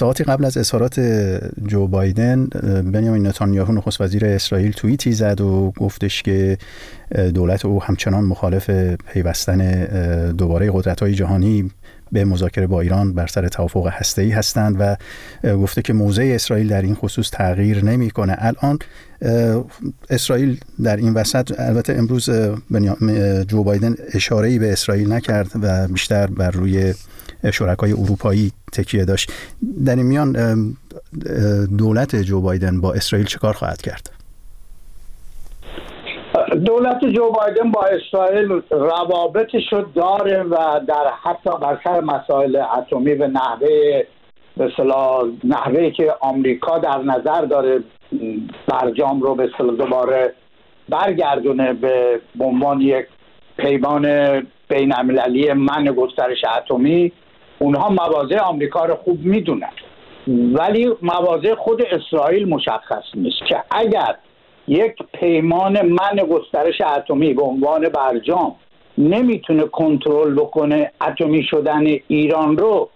ساعتی قبل از اظهارات جو بایدن بنیامین نتانیاهو نخست وزیر اسرائیل توییتی زد و گفتش که دولت او همچنان مخالف پیوستن دوباره قدرت های جهانی به مذاکره با ایران بر سر توافق هسته‌ای هستند و گفته که موضع اسرائیل در این خصوص تغییر نمی‌کنه. الان اسرائیل در این وسط البته امروز جو بایدن اشاره به اسرائیل نکرد و بیشتر بر روی شرکای اروپایی تکیه داشت. در این میان دولت جو بایدن با اسرائیل چکار خواهد کرد؟ دولت جو بایدن با اسرائیل روابطش رو داره و در حتی بر سر مسائل اتمی به نحوه به نحوه که آمریکا در نظر داره برجام رو به دوباره برگردونه به عنوان یک پیمان بین المللی من گسترش اتمی. اونها مواضع آمریکا رو خوب می‌دونن. ولی مواضع خود اسرائیل مشخص نیست که اگر یک پیمان من گسترش اتمی به عنوان برجام نمی‌تونه کنترل بکنه اتمی شدن ایران رو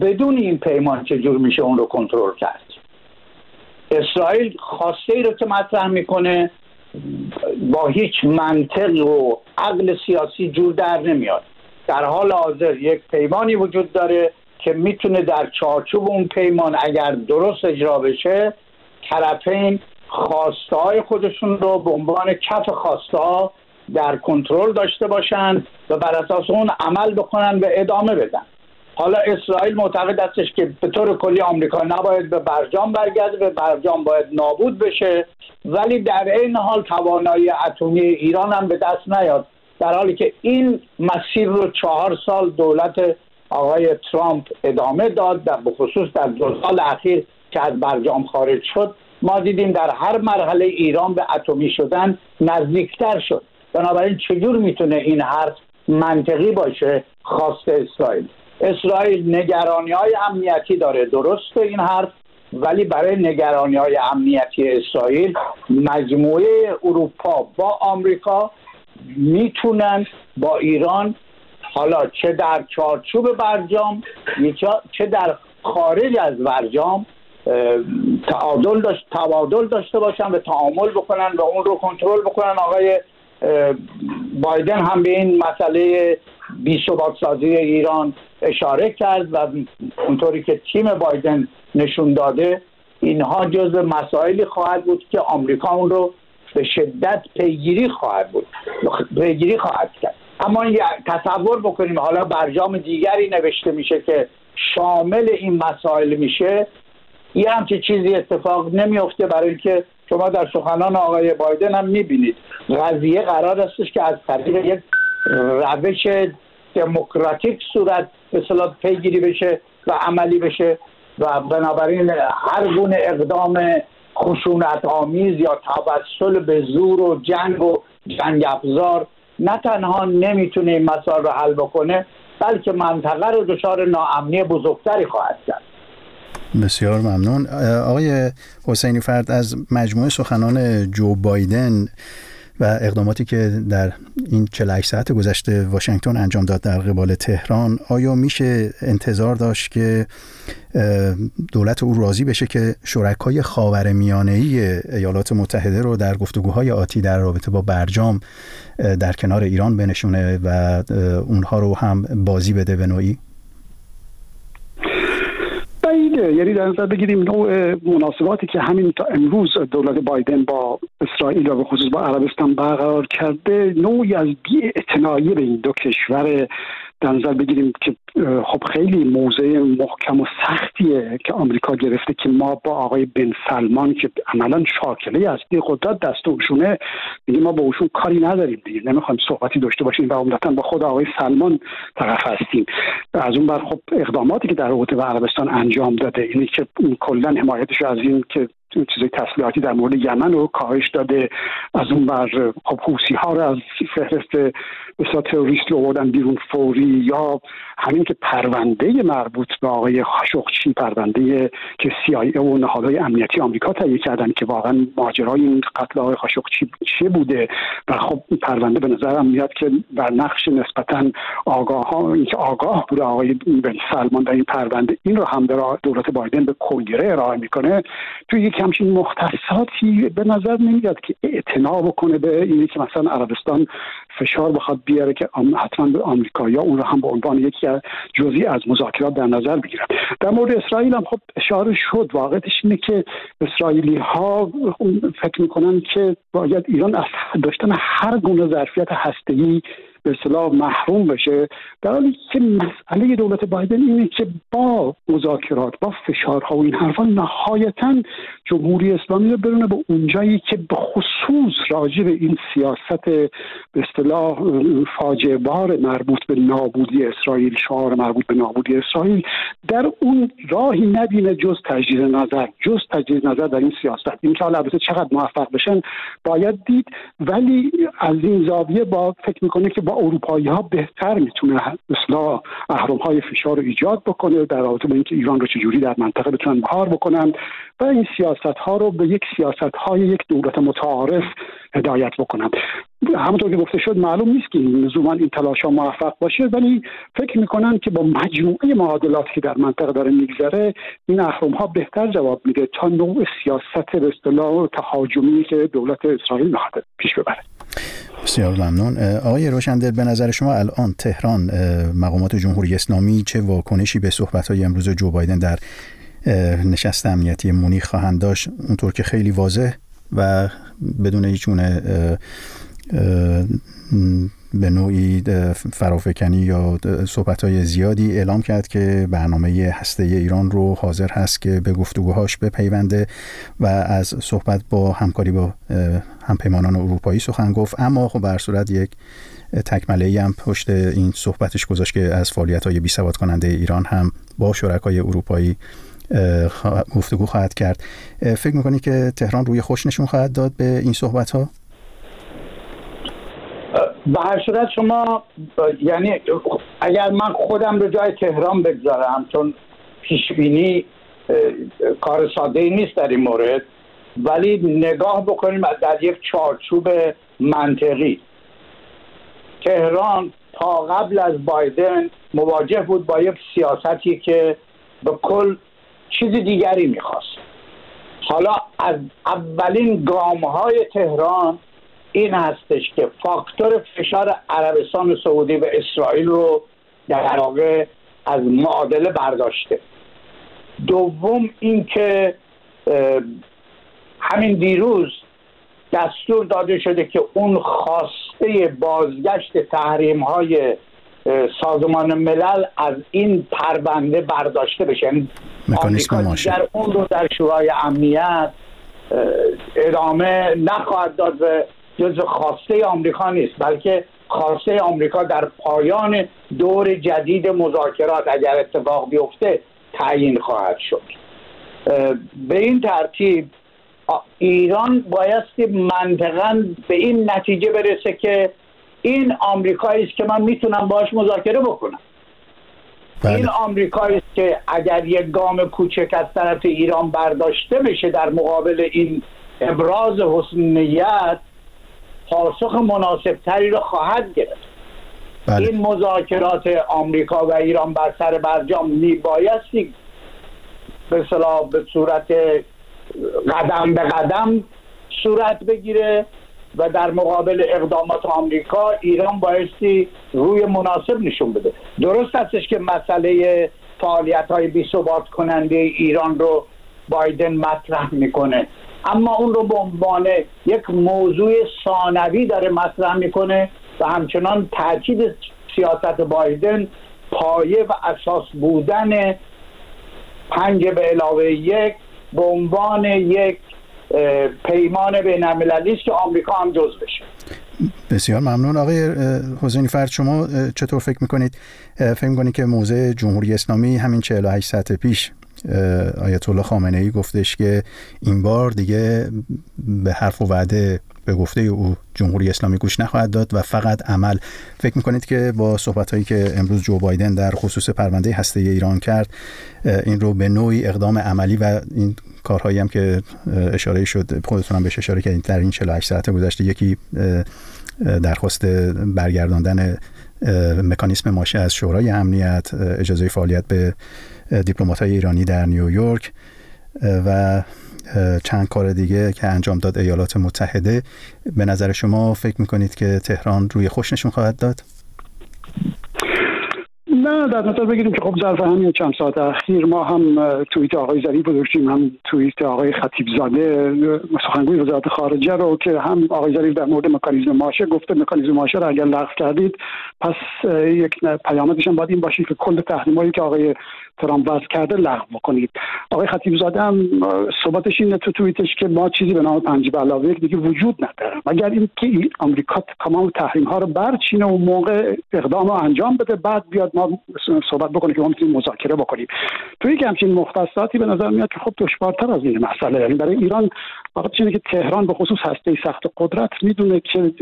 بدون این پیمان چجور میشه اون رو کنترل کرد؟ اسرائیل خواسته ای رو که مطرح می‌کنه با هیچ منطق و عقل سیاسی جور در نمیاد. در حال حاضر یک پیمانی وجود داره که می‌تونه در چارچوب اون پیمان اگر درست اجرا بشه طرفین خواسته های خودشون رو به عنوان کف خواسته ها در کنترل داشته باشند و بر اساس اون عمل بکنن و ادامه بدن. حالا اسرائیل معتقد هستش که به طور کلی آمریکا نباید به برجام برگرده به برجام باید نابود بشه ولی در این حال توانایی اتمی ایران هم به دست نیاد. در حالی که این مسیر رو چهار سال دولت آقای ترامپ ادامه داد در بخصوص در دو سال اخیر که از برجام خارج شد ما دیدیم در هر مرحله ایران به اتمی شدن نزدیکتر شد. بنابراین چجور می‌تونه این حرف منطقی باشه؟ خواست اسرائیل. اسرائیل نگرانی های امنیتی داره. درسته این حرف ولی برای نگرانی های امنیتی اسرائیل مجموعه اروپا با آمریکا می‌تونن با ایران حالا چه در چارچوب برجام چه در خارج از برجام تعادل داشت تبادل داشته باشن و تعامل بکنن و اون رو کنترل بکنن. آقای بایدن هم به این مسئله بی سازی ایران اشاره کرد و اونطوری که تیم بایدن نشون داده اینها جز مسائلی خواهد بود که آمریکا اون رو به شدت پیگیری خواهد بود. پیگیری خواهد کرد. اما تصور بکنیم حالا برجام دیگری نوشته میشه که شامل این مسائل میشه یه همچه چیزی اتفاق نمیفته برای اینکه شما در سخنان آقای بایدن هم می‌بینید. قضیه قرار استش که از طریق یک روش دموکراتیک صورت به پیگیری بشه و عملی بشه و بنابراین هر گونه اقدام خشونت آمیز یا توسل به زور و جنگ و جنگ افزار نه تنها نمی‌تونه این مسائل رو حل بکنه بلکه منطقه رو دچار ناامنی بزرگتری خواهد کرد. بسیار ممنون. آقای حسینی فرد از مجموعه سخنان جو بایدن و اقداماتی که در این 48 ساعت گذشته واشنگتن انجام داد در قبال تهران آیا میشه انتظار داشت که دولت او راضی بشه که شرکای خاور میانه ای ایالات متحده رو در گفتگوهای آتی در رابطه با برجام در کنار ایران بنشونه و اونها رو هم بازی بده به نوعی؟ بعیده یعنی در نظر بگیریم نوع مناسباتی که همین تا امروز دولت بایدن با اسرائیل و به خصوص با عربستان برقرار کرده نوعی از بی به این دو کشور در نظر بگیریم که خب خیلی موضع محکم و سختیه که آمریکا گرفته که ما با آقای بن سلمان که عملا شاکله اصلی قدرت دست اوشونه میگه ما با اوشون کاری نداریم دیگه. نمی‌خوایم صحبتی داشته باشیم و عمدتا با خود آقای سلمان طرف هستیم. از اون بر خب اقداماتی که در رابطه با عربستان انجام داده اینی که کلا حمایتش از این که چیزای تسلیحاتی در مورد یمن رو کاهش داده. از اون بر خب حوسی ها رو از فهرست بسیار تروریست رو آوردن بیرون فوری یا همین که پرونده مربوط به آقای خاشقچی پرونده که CIA و نهادهای امنیتی آمریکا تهیه کردن که واقعا ماجرای این قتل آقای خاشقچی چه بوده و خب پرونده به نظرم میاد که بر نقش نسبتا آگاه ها اینکه آگاه بوده آقای بن سلمان در این پرونده این رو هم در دولت بایدن به کنگره ارائه می‌کنه. توی همچین مختصاتی به نظر نمیاد که اعتنا بکنه به اینی که مثلا عربستان فشار بخواد بیاره که حتما به آمریکا اون رو هم به عنوان یکی از جزئی از مذاکرات در نظر بگیرن. در مورد اسرائیل هم خب اشاره شد. واقعیتش اینه که اسرائیلی ها فکر می‌کنن که باید ایران از داشتن هر گونه ظرفیت هسته‌ای به اصطلاح محروم بشه در حالی که مسئله دولت بایدن اینه که با مذاکرات با فشارها و این حرفا نهایتا جمهوری اسلامی رو برونه به اونجایی که به خصوص راجع به این سیاست به اصطلاح فاجعه بار مربوط به نابودی اسرائیل شعار مربوط به نابودی اسرائیل در اون راهی نبینه جز تجدید نظر جز تجدید نظر در این سیاست. این که البته چقدر موفق بشن؟ باید دید ولی از این زاویه با فکر می‌کنه که با اروپایی ها بهتر می‌تونه اصلاح اهرام های فشار رو ایجاد بکنه در رابطه با اینکه ایران رو چجوری در منطقه بتونن بهار بکنن و این سیاست ها رو به یک سیاست های یک دولت متعارف هدایت بکنن. همونطور که گفته شد معلوم نیست که لزوما این تلاش ها موفق باشه ولی فکر می‌کنن که با مجموعه معادلات که در منطقه داره میگذره این اهرم ها بهتر جواب میده تا نوع سیاست به اصطلاح تهاجمی که دولت اسرائیل می‌خواد پیش ببره. بسیار ممنون. آقای روشندل به نظر شما الان تهران مقامات جمهوری اسلامی چه واکنشی به صحبت های امروز جو بایدن در نشست امنیتی مونیخ خواهند داشت؟ اونطور که خیلی واضح و بدون هیچ به نوعی فرافکنی یا صحبت های زیادی اعلام کرد که برنامه هسته ایران رو حاضر هست که به گفتگوهاش بپیونده و از صحبت با همکاری با همپیمانان اروپایی سخن گفت اما خب بر صورت یک تکمله هم پشت این صحبتش گذاشت که از فعالیت های بی کننده ایران هم با شرکای اروپایی گفتگو خواهد کرد فکر می‌کنی که تهران روی خوش نشون خواهد داد به این صحبت ها؟ به هر صورت شما یعنی اگر من خودم به جای تهران بگذارم چون پیشبینی کار ساده نیست در این مورد ولی نگاه بکنیم در یک چارچوب منطقی. تهران تا قبل از بایدن مواجه بود با یک سیاستی که به کل چیز دیگری می‌خواست. حالا از اولین گام های تهران این هستش که فاکتور فشار عربستان سعودی و اسرائیل رو در واقع از معادله برداشته. دوم اینکه همین دیروز دستور داده شده که اون خواسته بازگشت تحریم های سازمان ملل از این پرونده برداشته بشه. یعنی در اون رو در شورای امنیت ادامه نخواهد داد و جز خواسته آمریکا نیست بلکه خواسته آمریکا در پایان دور جدید مذاکرات اگر اتفاق بیفته تعیین خواهد شد به این ترتیب ایران بایستی منطقا به این نتیجه برسه که این آمریکایی است که من می‌تونم باش مذاکره بکنم بله. این آمریکایی است که اگر یک گام کوچک از طرف ایران برداشته بشه در مقابل این ابراز حسن نیت پاسخ مناسب تری را خواهد گرفت. بله. این مذاکرات آمریکا و ایران بر سر برجام میبایستی به صلاح به صورت قدم به قدم صورت بگیره و در مقابل اقدامات آمریکا ایران بایستی روی مناسب نشون بده. درست هستش که مسئله فعالیت های بی کننده ایران رو بایدن مطرح می‌کنه. اما اون رو به عنوان یک موضوع ثانوی داره مطرح می‌کنه و همچنان تاکید سیاست بایدن پایه و اساس بودن پنج به علاوه یک به عنوان یک پیمان بین المللی است که آمریکا هم جز بشه. بسیار ممنون. آقای حسینی فرد شما چطور فکر می‌کنید؟ فکر می‌کنید که موضع جمهوری اسلامی همین 48 ساعت پیش آیت الله خامنه ای گفتش که این بار دیگه به حرف و وعده به گفته او جمهوری اسلامی گوش نخواهد داد و فقط عمل. فکر می‌کنید که با صحبت هایی که امروز جو بایدن در خصوص پرونده هسته ایران کرد این رو به نوعی اقدام عملی و این کارهایی هم که اشاره شد خودتون هم بهش اشاره کردید در این 48 ساعت گذشته یکی درخواست برگرداندن مکانیسم ماشه از شورای امنیت اجازه فعالیت به دیپلمات ایرانی در نیویورک و چند کار دیگه که انجام داد ایالات متحده به نظر شما فکر می‌کنید که تهران روی خوش نشون خواهد داد؟ نه در نظر بگیریم که خب ظرف همین چند ساعت اخیر ما هم توییت آقای ظریف رو داشتیم هم توییت آقای خطیب زاده سخنگوی وزارت خارجه رو که هم آقای ظریف در مورد مکانیزم ماشه گفته مکانیزم ماشه رو اگر لغو کردید پس یک پیامدش هم باید این باشه که کل تحریمایی که آقای ترامپ وضع کرده لغو بکنید. آقای خطیب زاده هم صحبتش اینه تو توییتش که ما چیزی به نام پنج علاوه یک دیگه وجود نداره. مگر اینکه آمریکا تمام تحریم ها رو برچینه و موقع اقدام رو انجام بده بعد بیاد ما صحبت بکنیم که ما می‌تونیم مذاکره بکنیم؟ توی یک همچین مختصاتی به نظر میاد که خب دشوارتر از این مسئله. یعنی برای ایران فقط اینه که تهران به خصوص هسته سخت قدرت می‌دونه که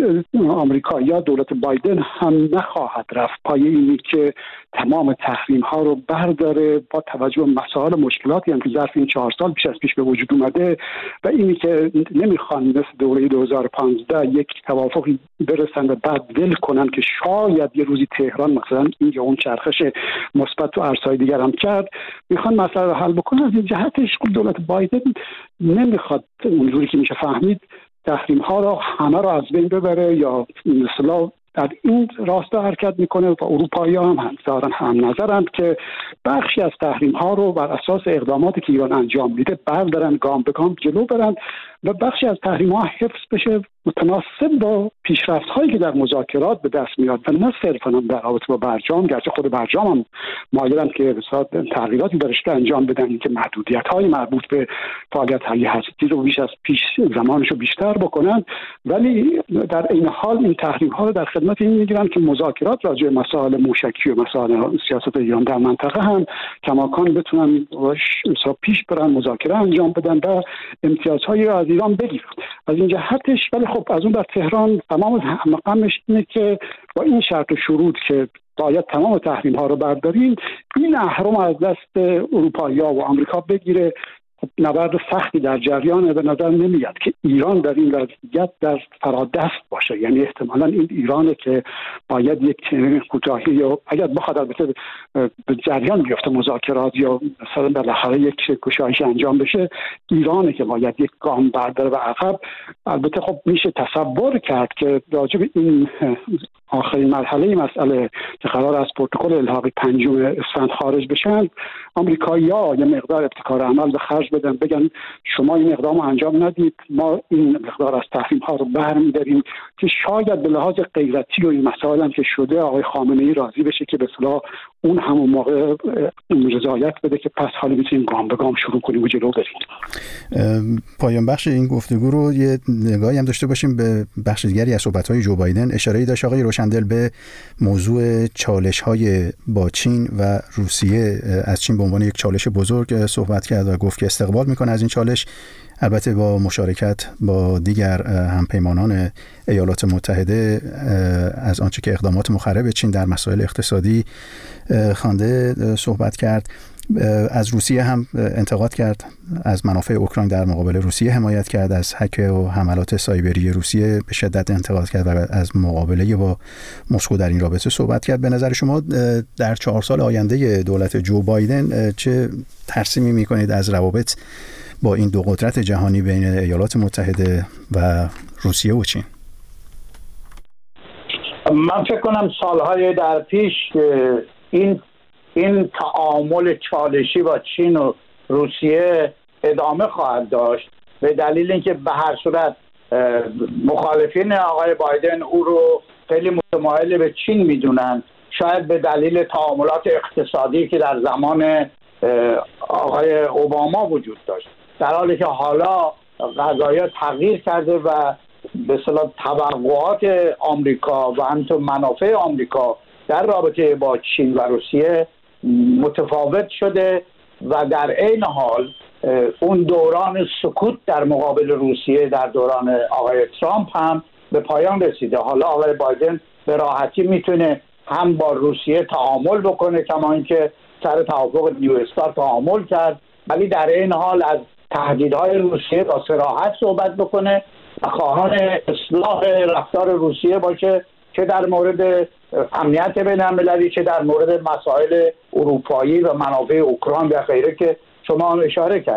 آمریکا یا دولت بایدن هم نخواهد رفت پای اینی که تمام تحریم ها رو برداره با توجه به مسائل مشکلاتی هم که ظرف این چهار سال پیش از پیش به وجود اومده و اینی که نمی‌خوان مثل دوره 2015 یک توافقی برسن و بعد ول کنن که شاید یه روزی تهران مثلا اینجا اون چرخش مثبت تو ارزهای دیگر هم کرد می‌خوان مسئله رو حل بکنن. از این جهتش دولت بایدن نمی‌خواد اونجوری که میشه فهمید تحریم ها را همه را از بین ببره یا مثلا در این راستا حرکت می‌کنه و اروپایی هم هم, هم نظرند که بخشی از تحریم ها رو بر اساس اقداماتی که ایران انجام میده بردارن گام به گام جلو برند و بخشی از تحریم ها حفظ بشه متناسب با پیشرفت هایی که در مذاکرات به دست میاد و نه صرفا در رابطه با برجام گرچه خود برجام هم مایلند که تغییراتی درشته انجام بدن که محدودیت های مربوط به فعالیت های هستی رو بیش از پیش زمانش رو بیشتر بکنن. ولی در این حال این تحریم ها رو در خدمت این می‌گیرن که مذاکرات راجع مسائل موشکی و مسائل سیاست ایران در منطقه هم کماکان بتونن پیش برن مذاکره انجام بدن و امتیازهایی رو از ایران بگیرن. از این جهتش ولی خب از اون در تهران تمام مقامش اینه که با این شرط و شروط که باید تمام تحریم ها رو برداریم این اهرم از دست اروپایی و آمریکا بگیره. خب نبرد سختی در جریان به نظر نمیاد که ایران در این وضعیت در فرادست باشه. یعنی احتمالا این ایرانه که باید یک کوتاهی یا اگر بخواد البته به جریان بیفته مذاکرات یا مثلا بالاخره یک گشایش انجام بشه ایرانه که باید یک گام برداره و عقب. البته خب میشه تصور کرد که راجب این آخرین مرحله مسئله که قرار از پروتکل الحاقی پنجم اسفند خارج بشن آمریکایی‌ها یه مقدار ابتکار عمل به خرج بدن بگن شما این اقدام انجام ندید. ما این مقدار از تحریم ها رو برمیداریم که شاید به لحاظ غیرتی و این مسائل هم که شده آقای خامنه ای راضی بشه که به صلاح اون همون موقع رضایت بده که پس حالا می‌تونیم گام به گام شروع کنیم و جلو بریم. پایان بخش این گفتگو رو یه نگاهی هم داشته باشیم به بخش دیگری از صحبت های جو بایدن. اشاره داشت آقای روشندل به موضوع چالش های با چین و روسیه از چین به عنوان یک چالش بزرگ صحبت کرد و گفت که استقبال می‌کنه از این چالش. البته با مشارکت با دیگر همپیمانان ایالات متحده از آنچه که اقدامات مخرب چین در مسائل اقتصادی خوانده صحبت کرد. از روسیه هم انتقاد کرد. از منافع اوکراین در مقابل روسیه حمایت کرد. از حک و حملات سایبری روسیه به شدت انتقاد کرد و از مقابله با مسکو در این رابطه صحبت کرد. به نظر شما در چهار سال آینده دولت جو بایدن چه ترسیمی می‌کنید از روابط با این دو قدرت جهانی بین ایالات متحده و روسیه و چین. من فکر کنم سالهای در پیش این این تعامل چالشی با چین و روسیه ادامه خواهد داشت. به دلیل اینکه به هر صورت مخالفین آقای بایدن او رو خیلی متمایل به چین می‌دونن شاید به دلیل تعاملات اقتصادی که در زمان آقای اوباما وجود داشت. در حالی که حالا قضایا تغییر کرده و به صلاح توقعات آمریکا و همینطور منافع آمریکا در رابطه با چین و روسیه متفاوت شده و در عین حال اون دوران سکوت در مقابل روسیه در دوران آقای ترامپ هم به پایان رسیده. حالا آقای بایدن به راحتی می‌تونه هم با روسیه تعامل بکنه کما اینکه سر توافق نیو استار تعامل کرد ولی در این حال از تهدیدهای روسیه با سراحت صحبت بکنه و خواهان اصلاح رفتار روسیه باشه چه در مورد امنیت بین المللی چه در مورد مسائل اروپایی و منافع اوکراین و غیره که شما اشاره کرد